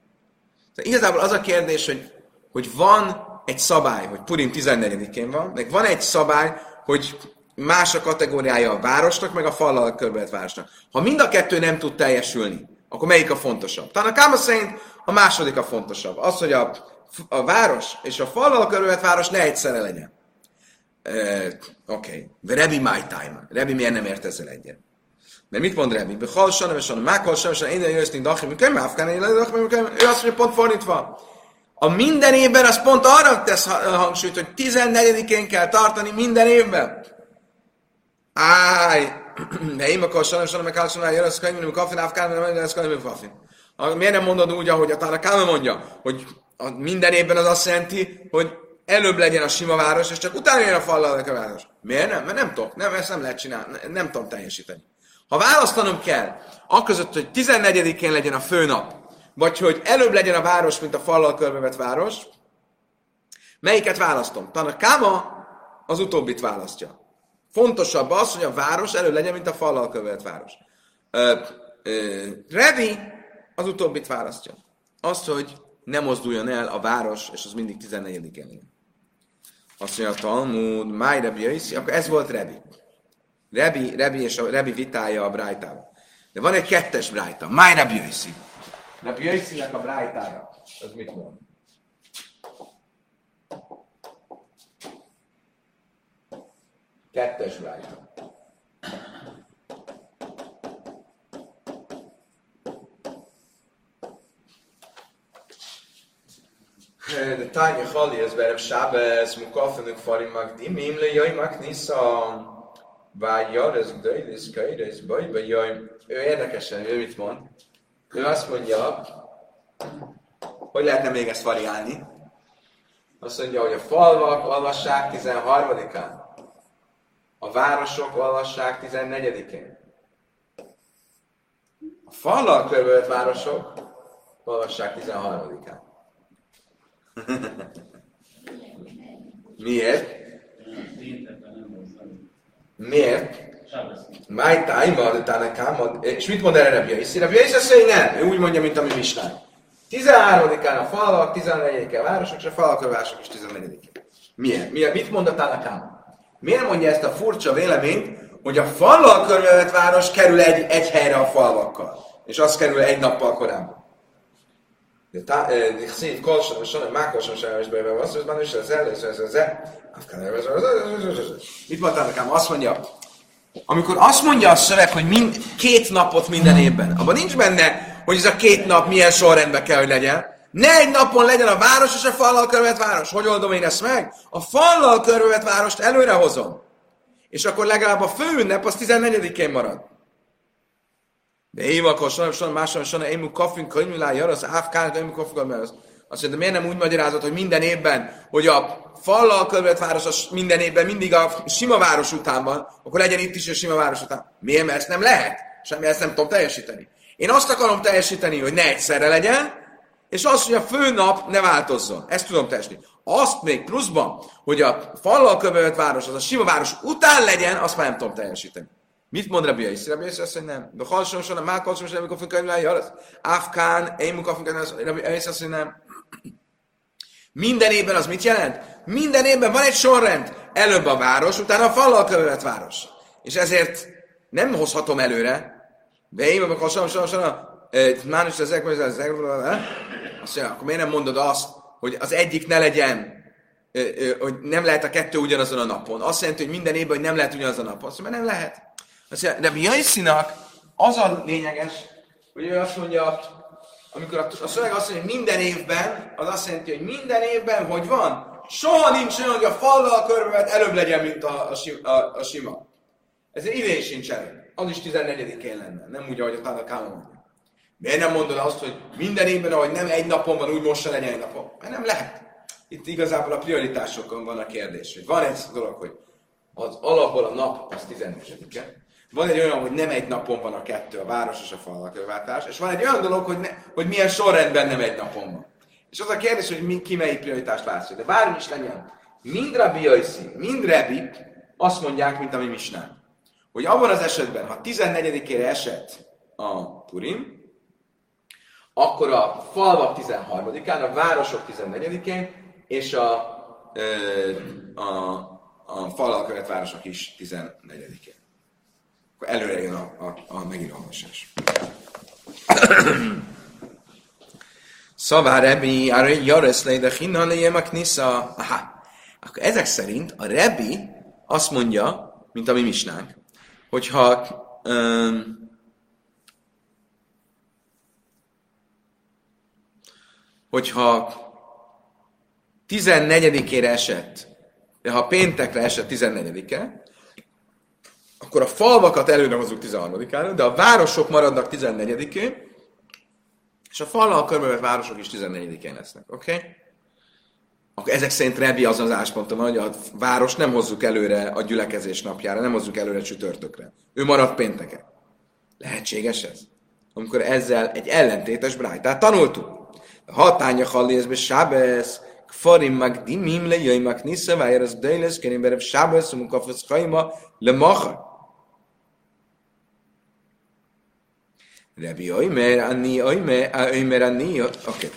Tehát igazából az a kérdés, hogy, hogy van egy szabály, hogy Purim 14-én van, meg van egy szabály, hogy más a kategóriája a városnak, meg a fallal körbevett városnak. Ha mind a kettő nem tud teljesülni, akkor melyik a fontosabb? Talán a Káma szerint a második a fontosabb. Az, hogy a, a város és a fallal körbevett város ne egyszerre legyen. Uh, Oké. Okay. Rebi my time. Rebi miért nem ért ezzel egyet? Mert mit mond Rebi? Bechal sana, sana, mákal sana, sana, én jösszünk dachim, mikor máfkán, én dachim, ő azt mondja, pont fordítva. A minden évben az pont arra tesz hangsúlyt, hogy 14-én kell tartani minden évben. Áj, de én akar sana, sana, meg sana, jön az könyv, kafin, afkán, nem ez könyv, kafin. Miért nem mondod úgy, ahogy a Tanakáma mondja, hogy a minden évben az azt jelenti, hogy előbb legyen a sima város, és csak utána jön a fallal a város. Miért nem? Mert nem tudok, nem, ezt nem lehet csinálni, nem tudom teljesíteni. Ha választanom kell, akközött, hogy 14-én legyen a főnap, vagy hogy előbb legyen a város, mint a fallal körbevett város, melyiket választom? Talán Káma az utóbbit választja. Fontosabb az, hogy a város előbb legyen, mint a fallal körbevett város. Ö, ö, Revi az utóbbit választja. Azt, hogy ne mozduljon el a város, és az mindig 14-én Azt mondja a Talmud, Máj Rebi akkor ez volt Revi. Rebi, Rebi és a Rebi vitája a Brájtában. De van egy kettes Brájta, Máj Rebi Jöjszi. Rebi a Brájtára. Ez mit mond? Kettes Brájta. De Tanya Chali, ez Berev Sábez, Mukafenük Farim Magdimim, le Jaj Magnisza. Vágyar, ez Dailis, Kairis, Bajba, jaj. Ő érdekesen, ő mit mond? Ő azt mondja, hogy lehetne még ezt variálni. Azt mondja, hogy a falvak olvassák 13-án. A városok olvassák 14-én. A fallal körülött városok olvassák 13-án. Miért? Miért? Máj tájma, de tánakáma, és mit mond erre Rebbi Jaiszi? Rebbi Jaiszi azt mondja, nem, ő úgy mondja, mint a mi misnánk. 13-án a falak, 14-én a városok, és a falak a városok is 14-én. Miért? Miért? Mit mond a tánakáma? Miért mondja ezt a furcsa véleményt, hogy a fallal körülvett város kerül egy, egy helyre a falvakkal, és az kerül egy nappal korábban. De tá- eh, kolsam, és sonnan mákolsam sem is bejövő, azt mondja, és ez el, ez ez ez Mit mondta nekem? Azt mondja, amikor azt mondja a szöveg, hogy mind, két napot minden évben, abban nincs benne, hogy ez a két nap milyen sorrendben kell, hogy legyen. Ne egy napon legyen a város és a fallal körülvett város. Hogy oldom én ezt meg? A fallal körülvett várost előre hozom. És akkor legalább a főünnep az 14-én marad. De én akkor sajnos, sajnos, máson, sajnos, én kafin, könyvülá, az áfkán, én kafin, azt mondja, miért nem úgy magyarázat, hogy minden évben, hogy a fallal körülött város az minden évben mindig a sima város után van, akkor legyen itt is a sima város után. Miért? Mert ezt nem lehet. Semmi ezt nem tudom teljesíteni. Én azt akarom teljesíteni, hogy ne egyszerre legyen, és azt, hogy a főnap ne változzon. Ezt tudom teljesíteni. Azt még pluszban, hogy a fallal körülött város, az a sima város után legyen, azt már nem tudom teljesíteni. Mit mond Rabbi Yiszi? Rabbi Yiszi azt nem. De halson son, a mákolson, sem, amikor fönkönyvvel az. Afkán, én amikor fönkönyvvel, Rabbi Yiszi azt nem. Minden évben az mit jelent? Minden évben van egy sorrend. Előbb a város, utána a fallal körülött város. És ezért nem hozhatom előre. De én amikor hasonló, hasonló, már is ezek, vagy ezek, azt mondja, akkor miért nem mondod azt, hogy az egyik ne legyen, hogy nem lehet a kettő ugyanazon a napon. Azt jelenti, hogy minden évben, hogy nem lehet ugyanazon a napon. Azt mondja, nem lehet. Azt mondja, de Jaiszinak az a lényeges, hogy ő azt mondja, amikor a, a szöveg azt mondja, hogy minden évben, az azt jelenti, hogy minden évben, hogy van, soha nincs olyan, hogy a fallal körbevet előbb legyen, mint a, a, a, a sima. Ez idén sincs elég. Az is 14-én lenne, nem úgy, ahogy a Tanakáma mondja. Miért nem mondod azt, hogy minden évben, ahogy nem egy napon van, úgy most se legyen egy napon? Mert nem lehet. Itt igazából a prioritásokon van a kérdés. Hogy van egy dolog, hogy az alapból a nap az 14-e. Van egy olyan, hogy nem egy napon van a kettő, a város és a falaköváltás, és van egy olyan dolog, hogy, ne, hogy milyen sorrendben nem egy napon van. És az a kérdés, hogy mi, ki melyik prioritást látszó. De bármi is legyen, mind Rabbi Jaiszi, mind Rabbi azt mondják, mint a mi misnánk, hogy abban az esetben, ha 14-ére esett a Purim, akkor a falvak 13-án, a városok 14-én, és a, a, a falal követ városok is 14-én. Akkor előre jön a, a, a megírolvasás. Szavá Rebi, a Jareszlei, de hinna lejem a knisza. Aha. Akkor ezek szerint a Rebi azt mondja, mint a mi misnánk, hogyha um, hogyha 14-ére esett, de ha péntekre esett 14-e, akkor a falvakat előre hozzuk 13-ára, de a városok maradnak 14-én, és a fallal körülvett városok is 14-én lesznek, oké? Okay? Akkor ezek szerint Rebi az az állásponton van, hogy a város nem hozzuk előre a gyülekezés napjára, nem hozzuk előre csütörtökre. Ő marad pénteken. Lehetséges ez? Amikor ezzel egy ellentétes brájtát tanultuk. Hatánya hallézbe sábesz, kfarim magdimim le jöjj maknisza, vájár az dejlesz, kenim berev sábesz, um kafasz hajma le maha. Rebi oimer, anni oimer, oimer anni, oké.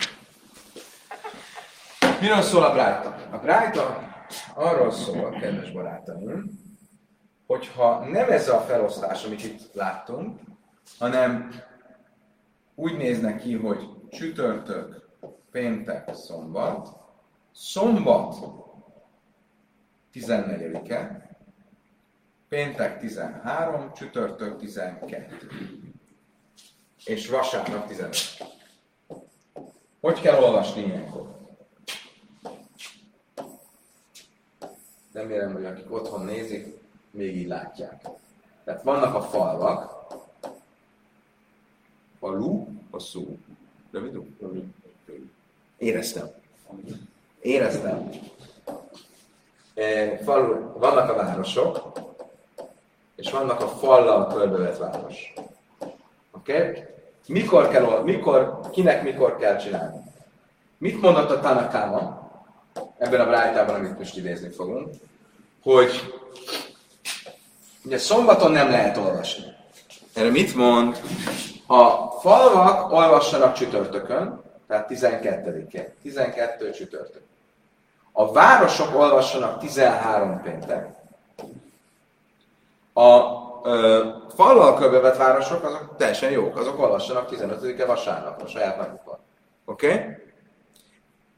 Miről szól a brájta? A brájta arról szól, kedves barátaim, hogyha nem ez a felosztás, amit itt láttunk, hanem úgy néznek ki, hogy csütörtök, péntek, szombat, szombat 14-e, péntek 13, csütörtök 12, és vasárnap 15. Hogy kell olvasni ilyenkor? Remélem, hogy akik otthon nézik, még így látják. Tehát vannak a falvak, falu, hosszú, rövid, rövid. Éreztem. éreztem, eh, falu, vannak a városok, és vannak a fallal körbevett város. Oké? Okay? Mikor kell, mikor, kinek mikor kell csinálni? Mit mondott a Tanakáma ebben a brájtában, amit most idézni fogunk? Hogy ugye szombaton nem lehet olvasni. Erre mit mond? A falvak olvassanak csütörtökön, tehát 12-én. 12 csütörtök. A városok olvassanak 13 péntek. A ö, fallal körbevett városok, azok teljesen jók, azok olvassanak 15-e vasárnapra, saját napukon. Oké? Okay?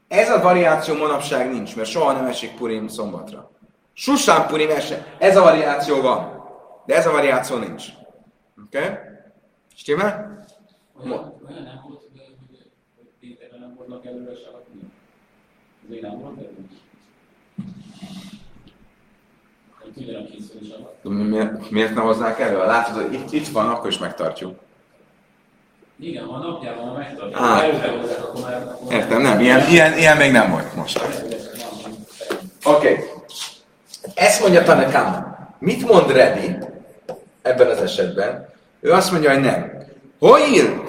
Ez a variáció manapság nincs, mert soha nem esik Purim szombatra. Susán Purim esik. Ez a variáció van, de ez a variáció nincs. Oké? Okay? Stimmel? Olyan, olyan nem volt, hogy, nem voltak előre salakni? Azért nem volt előre? A alatt. Miért, miért nem hoznák elő? Látod, hogy itt, itt van, akkor is megtartjuk. Igen, a napjában ha megtartjuk, Á. ha előre hozzák, akkor már... Akkor Értem, nem, ilyen, ilyen, ilyen még nem volt most. Oké. Okay. Ezt mondja Tanakám. Mit mond Rebi ebben az esetben? Ő azt mondja, hogy nem. Hoil!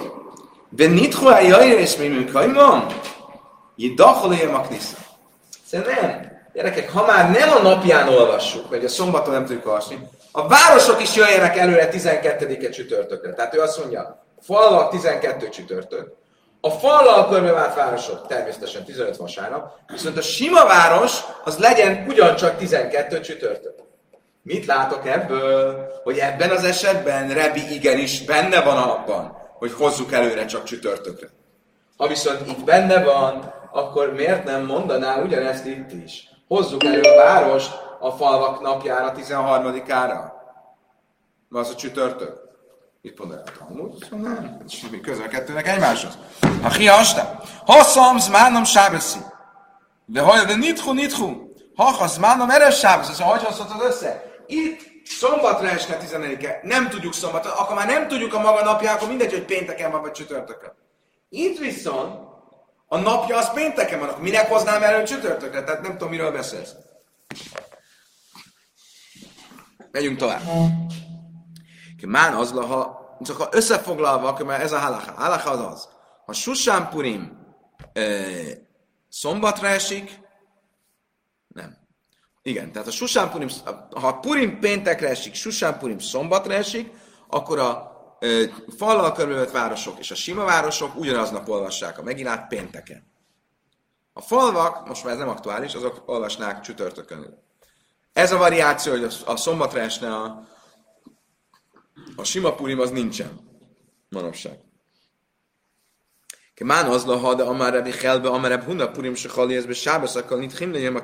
De nithu a jajrész mi műkajmam? Jidachol a knisza. Szerintem nem. Gyerekek, ha már nem a napján olvassuk, vagy a szombaton nem tudjuk olvasni, a városok is jöjjenek előre 12-e csütörtökre. Tehát ő azt mondja, falvak 12 csütörtök, a fallal körbevált városok természetesen 15 vasárnap, viszont a sima város az legyen ugyancsak 12 csütörtök. Mit látok ebből? Hogy ebben az esetben Rebi igenis benne van abban, hogy hozzuk előre csak csütörtökre. Ha viszont itt benne van, akkor miért nem mondaná ugyanezt itt is? Hozzuk elő a várost a falvak napjára, 13-ára. Az a csütörtök. Mit mondaná a Talmud? Azt mondja, Nem, semmi köze a kettőnek egymáshoz. Ha hiasta, hosszam zmánom sábeszi. De hogy de nithu, nithu. Ha ha zmánom eres sábeszi. Szóval hogy hozhatod össze? Itt szombatra esne 14-e. Nem tudjuk szombatra. Akkor már nem tudjuk a maga napját, akkor mindegy, hogy pénteken van, vagy csütörtökön. Itt viszont a napja az pénteken van, akkor minek hoznám elő csütörtökre? Tehát nem tudom, miről beszélsz. Megyünk tovább. Mán az, ha csak ha összefoglalva, akkor már ez a halacha. Halacha az az. Ha Susán Purim e, szombatra esik. Igen, tehát a Susán Purim, ha Purim péntekre esik, Susán Purim szombatra esik, akkor a e, fallal körülvett városok és a sima városok ugyanaznap olvassák a megilát pénteken. A falvak, most már ez nem aktuális, azok olvasnák csütörtökön. Ez a variáció, hogy a, a szombatra esne a, a sima purim az nincsen manapság. Kemán az laha, de amár rebi helbe, amár rebi huna purim se hali ezbe sábesz, akkor nit himne jem a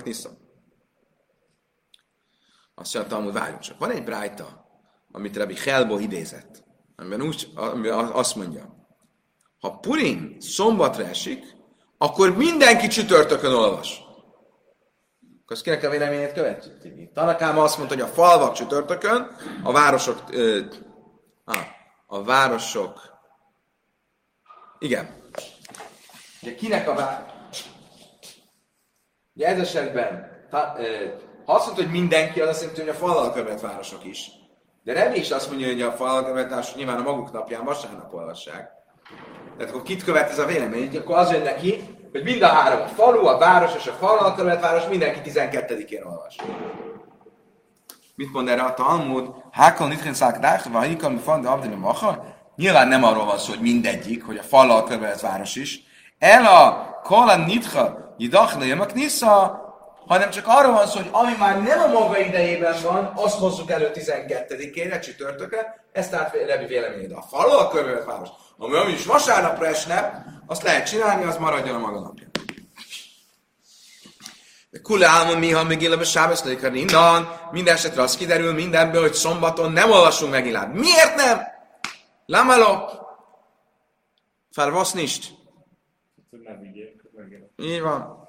Azt mondta, hogy várjunk csak. Van egy brájta, amit Rebi Helbo idézett, amiben úgy, amiben azt mondja, ha Purim szombatra esik, akkor mindenki csütörtökön olvas. Akkor azt kinek a véleményét követjük? Tanakáma azt mondta, hogy a falvak csütörtökön, a városok, ö, á, a városok, igen. Ugye kinek a város? Ugye ez esetben, ta, ö, ha azt mondta, hogy mindenki, az azt jelenti, hogy a falval követ városok is. De Rebi is azt mondja, hogy a falval követ városok nyilván a maguk napján vasárnap olvassák. Tehát akkor kit követ ez a vélemény? Akkor az jön neki, hogy mind a három, a falu, a város és a falval követ város mindenki 12-én olvas. Mit mond erre a Talmud? Hákon nitchen szák dáhtva, hikam fan, de abdini maha? Nyilván nem arról van szó, hogy mindegyik, hogy a fallal követ város is. El a kola nitcha, jidachna jömak nisza, hanem csak arról van szó, hogy ami már nem a maga idejében van, azt hozzuk elő 12-ére, csütörtökre, ezt tehát Rebi véleménye, de a fallal követ város, ami, ami is vasárnapra esne, azt lehet csinálni, az maradjon a maga napja. Kule álma mi, ha még élve sábesz innen, minden esetre az kiderül mindenből, hogy szombaton nem olvasunk megilát. Miért nem? Lamalo. Felvasz nincs. Így van.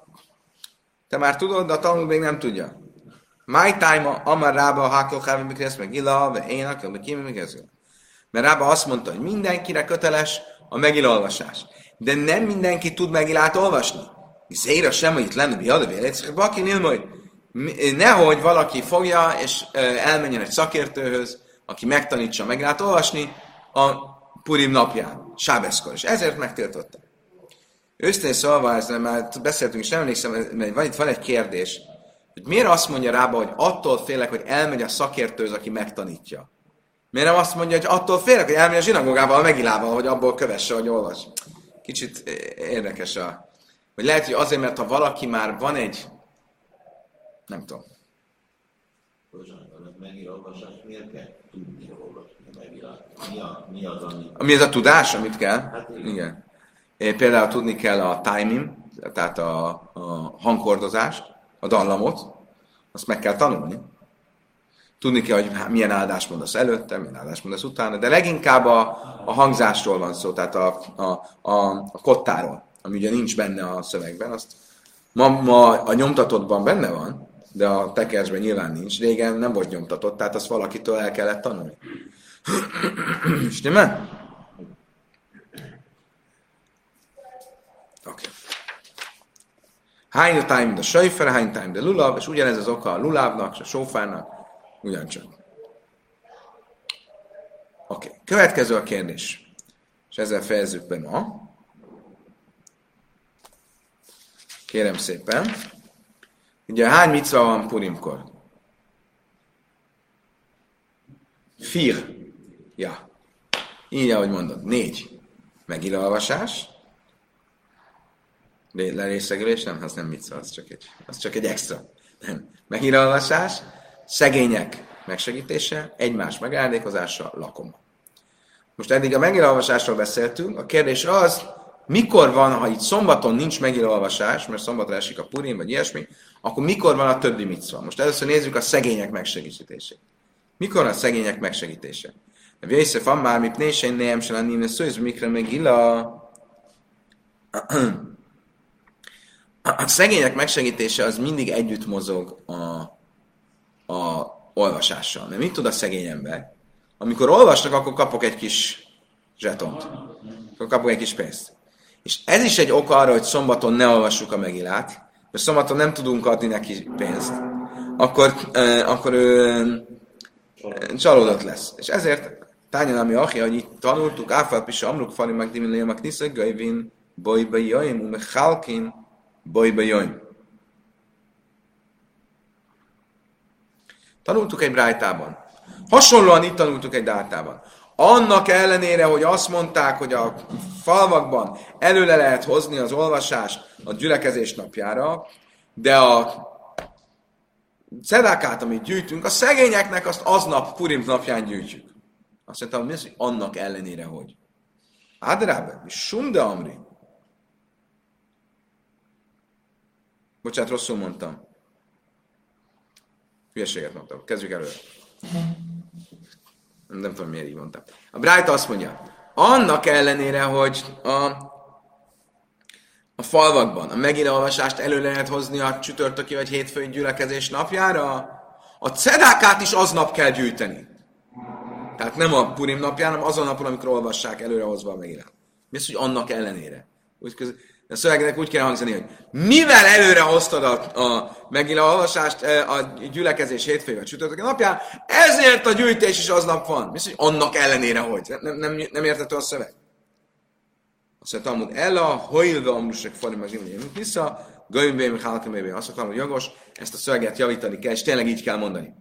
Te már tudod, de a tanul még nem tudja. My time amar rába a hákol kávim mikrész meg illa, ve én akar, meg kimi meg ez. Mert rába azt mondta, hogy mindenkire köteles a megilolvasás. De nem mindenki tud megilát olvasni. Zéra sem, hogy itt lenne biadavél, baki nilmoj. Nehogy valaki fogja és elmenjen egy szakértőhöz, aki megtanítsa meg lehet olvasni a Purim napján, Sábeszkor, és ezért megtiltotta. Őszintén szólva, ezzel már beszéltünk, és nem emlékszem, mert van itt van egy kérdés, hogy miért azt mondja rába, hogy attól félek, hogy elmegy a szakértőhöz, aki megtanítja. Miért nem azt mondja, hogy attól félek, hogy elmegy a zsinagógával, a megilával, hogy abból kövesse, hogy olvas. Kicsit érdekes a... Vagy lehet, hogy azért, mert ha valaki már van egy... Nem tudom. Mi, a, mi az, ami... Mi ez a tudás, amit kell? Hát igen. Igen. Például tudni kell a timing, tehát a, a hangkordozást, a dallamot, azt meg kell tanulni. Tudni kell, hogy milyen áldást mondasz előtte, milyen áldást mondasz utána, de leginkább a, a hangzásról van szó, tehát a, a, a, a kottáról, ami ugye nincs benne a szövegben, azt ma, ma a nyomtatottban benne van, de a tekercsben nyilván nincs. Régen nem volt nyomtatott, tehát azt valakitől el kellett tanulni. Stimmel? Oké. Okay. Hány time a sajfer, hány time de lulav, és ugyanez az oka a lulávnak, és a sófárnak, ugyancsak. Oké, okay. következő a kérdés. És ezzel fejezzük be ma. Kérem szépen. Ugye hány micva van Purimkor? Fir. Ja. Így, ahogy mondod. Négy. Megilolvasás. Lé- Lerészegülés? Nem, az nem micva, az csak egy, az csak egy extra. Nem. Megilolvasás, szegények megsegítése, egymás megáldékozása, lakom. Most eddig a megilolvasásról beszéltünk, a kérdés az, mikor van, ha itt szombaton nincs megilolvasás, mert szombatra esik a purim, vagy ilyesmi, akkor mikor van a többi micva? Most először nézzük a szegények megsegítését. Mikor a szegények megsegítése? A Vészef már, mit nésén nem se lenni, mert szó, mikre megilla. A szegények megsegítése az mindig együtt mozog a, a olvasással. Mert mit tud a szegény ember? Amikor olvasnak, akkor kapok egy kis zsetont. Akkor kapok egy kis pénzt. És ez is egy ok arra, hogy szombaton ne olvassuk a megilát, mert szombaton nem tudunk adni neki pénzt. Akkor, eh, akkor ő eh, csalódott lesz. És ezért Tányan, ami achi, hogy itt tanultuk, áfál pisa amruk fali meg dimilé meg nisza gajvin, bojba jöjjön, ume halkin, bojba jöjjön. Tanultuk egy brájtában. Hasonlóan itt tanultuk egy dártában. Annak ellenére, hogy azt mondták, hogy a falvakban előle lehet hozni az olvasást a gyülekezés napjára, de a cedákát, amit gyűjtünk, a szegényeknek azt aznap Purim napján gyűjtjük. Azt mondtam, mi az, hogy annak ellenére, hogy? Ádrábe, mi sumde amri. Bocsánat, rosszul mondtam. Hülyeséget mondtam. Kezdjük előre. Nem tudom, miért így mondtam. A Bright azt mondja, annak ellenére, hogy a, a falvakban a megélolvasást elő lehet hozni a csütörtöki vagy hétfői gyülekezés napjára, a cedákát is aznap kell gyűjteni. Tehát nem a Purim napján, hanem azon napon, amikor olvassák előre hozva a megírát. Mi az, hogy annak ellenére? Úgy. A szövegnek úgy kell hangzani, hogy mivel előre hoztad a, a megila olvasást a gyülekezés hétfői vagy csütörtöki napján, ezért a gyűjtés is aznap van. Mi hogy annak ellenére hogy? Nem, nem, nem értető a szöveg? Azt mondja, Talmud, Ella, hojlve amrusek farim az imlén vissza, gömbém, hálkemébé. Azt akarom, hogy jogos, ezt a szöveget javítani kell, és tényleg így kell mondani.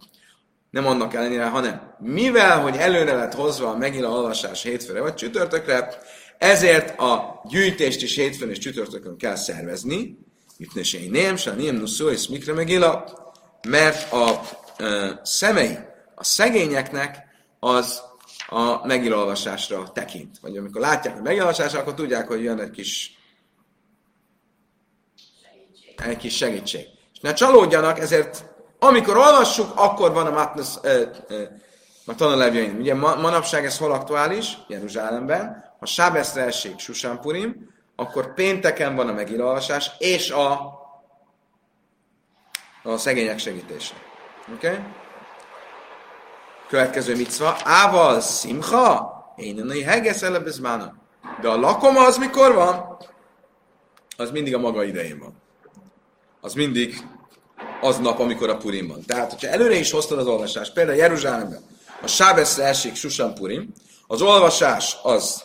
Nem annak ellenére, hanem mivel, hogy előre lett hozva a megint olvasás hétfőre vagy csütörtökre, ezért a gyűjtést is hétfőn és csütörtökön kell szervezni, sény nem, se nem nuszó, és mikre megila, mert a ö, szemei, a szegényeknek az a megilolvasásra tekint. Vagy amikor látják a megilolvasásra, akkor tudják, hogy jön egy kis egy kis segítség. És ne csalódjanak, ezért amikor olvassuk, akkor van a Matnasz, a tanulevjein. Ugye ma, manapság ez hol aktuális? Jeruzsálemben. Ha Sábeszre esik Susánpurim, akkor pénteken van a megilolvasás, és a, a szegények segítése. Oké? Okay? Következő micva. Ával szimcha, én a hegesz elebezmána. De a lakoma az mikor van? Az mindig a maga idején van. az mindig az nap, amikor a Purim van. Tehát, hogyha előre is hoztad az olvasást, például Jeruzsálemben, a Sábeszre esik Susan Purim, az olvasás az,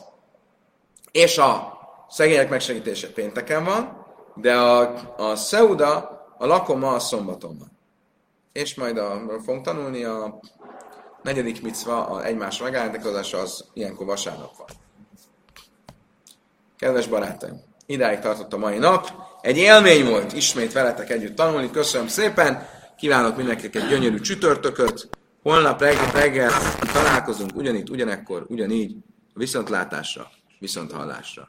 és a szegények megsegítése pénteken van, de a, a Szeuda, a lakoma a szombaton van. És majd a, fogunk tanulni a negyedik micva, a egymás megállítkozása az ilyenkor vasárnap van. Kedves barátaim, idáig tartott a mai nap. Egy élmény volt ismét veletek együtt tanulni. Köszönöm szépen. Kívánok mindenkinek egy gyönyörű csütörtököt. Holnap reggel, reggel találkozunk ugyanitt, ugyanekkor, ugyanígy. Viszontlátásra, viszonthallásra.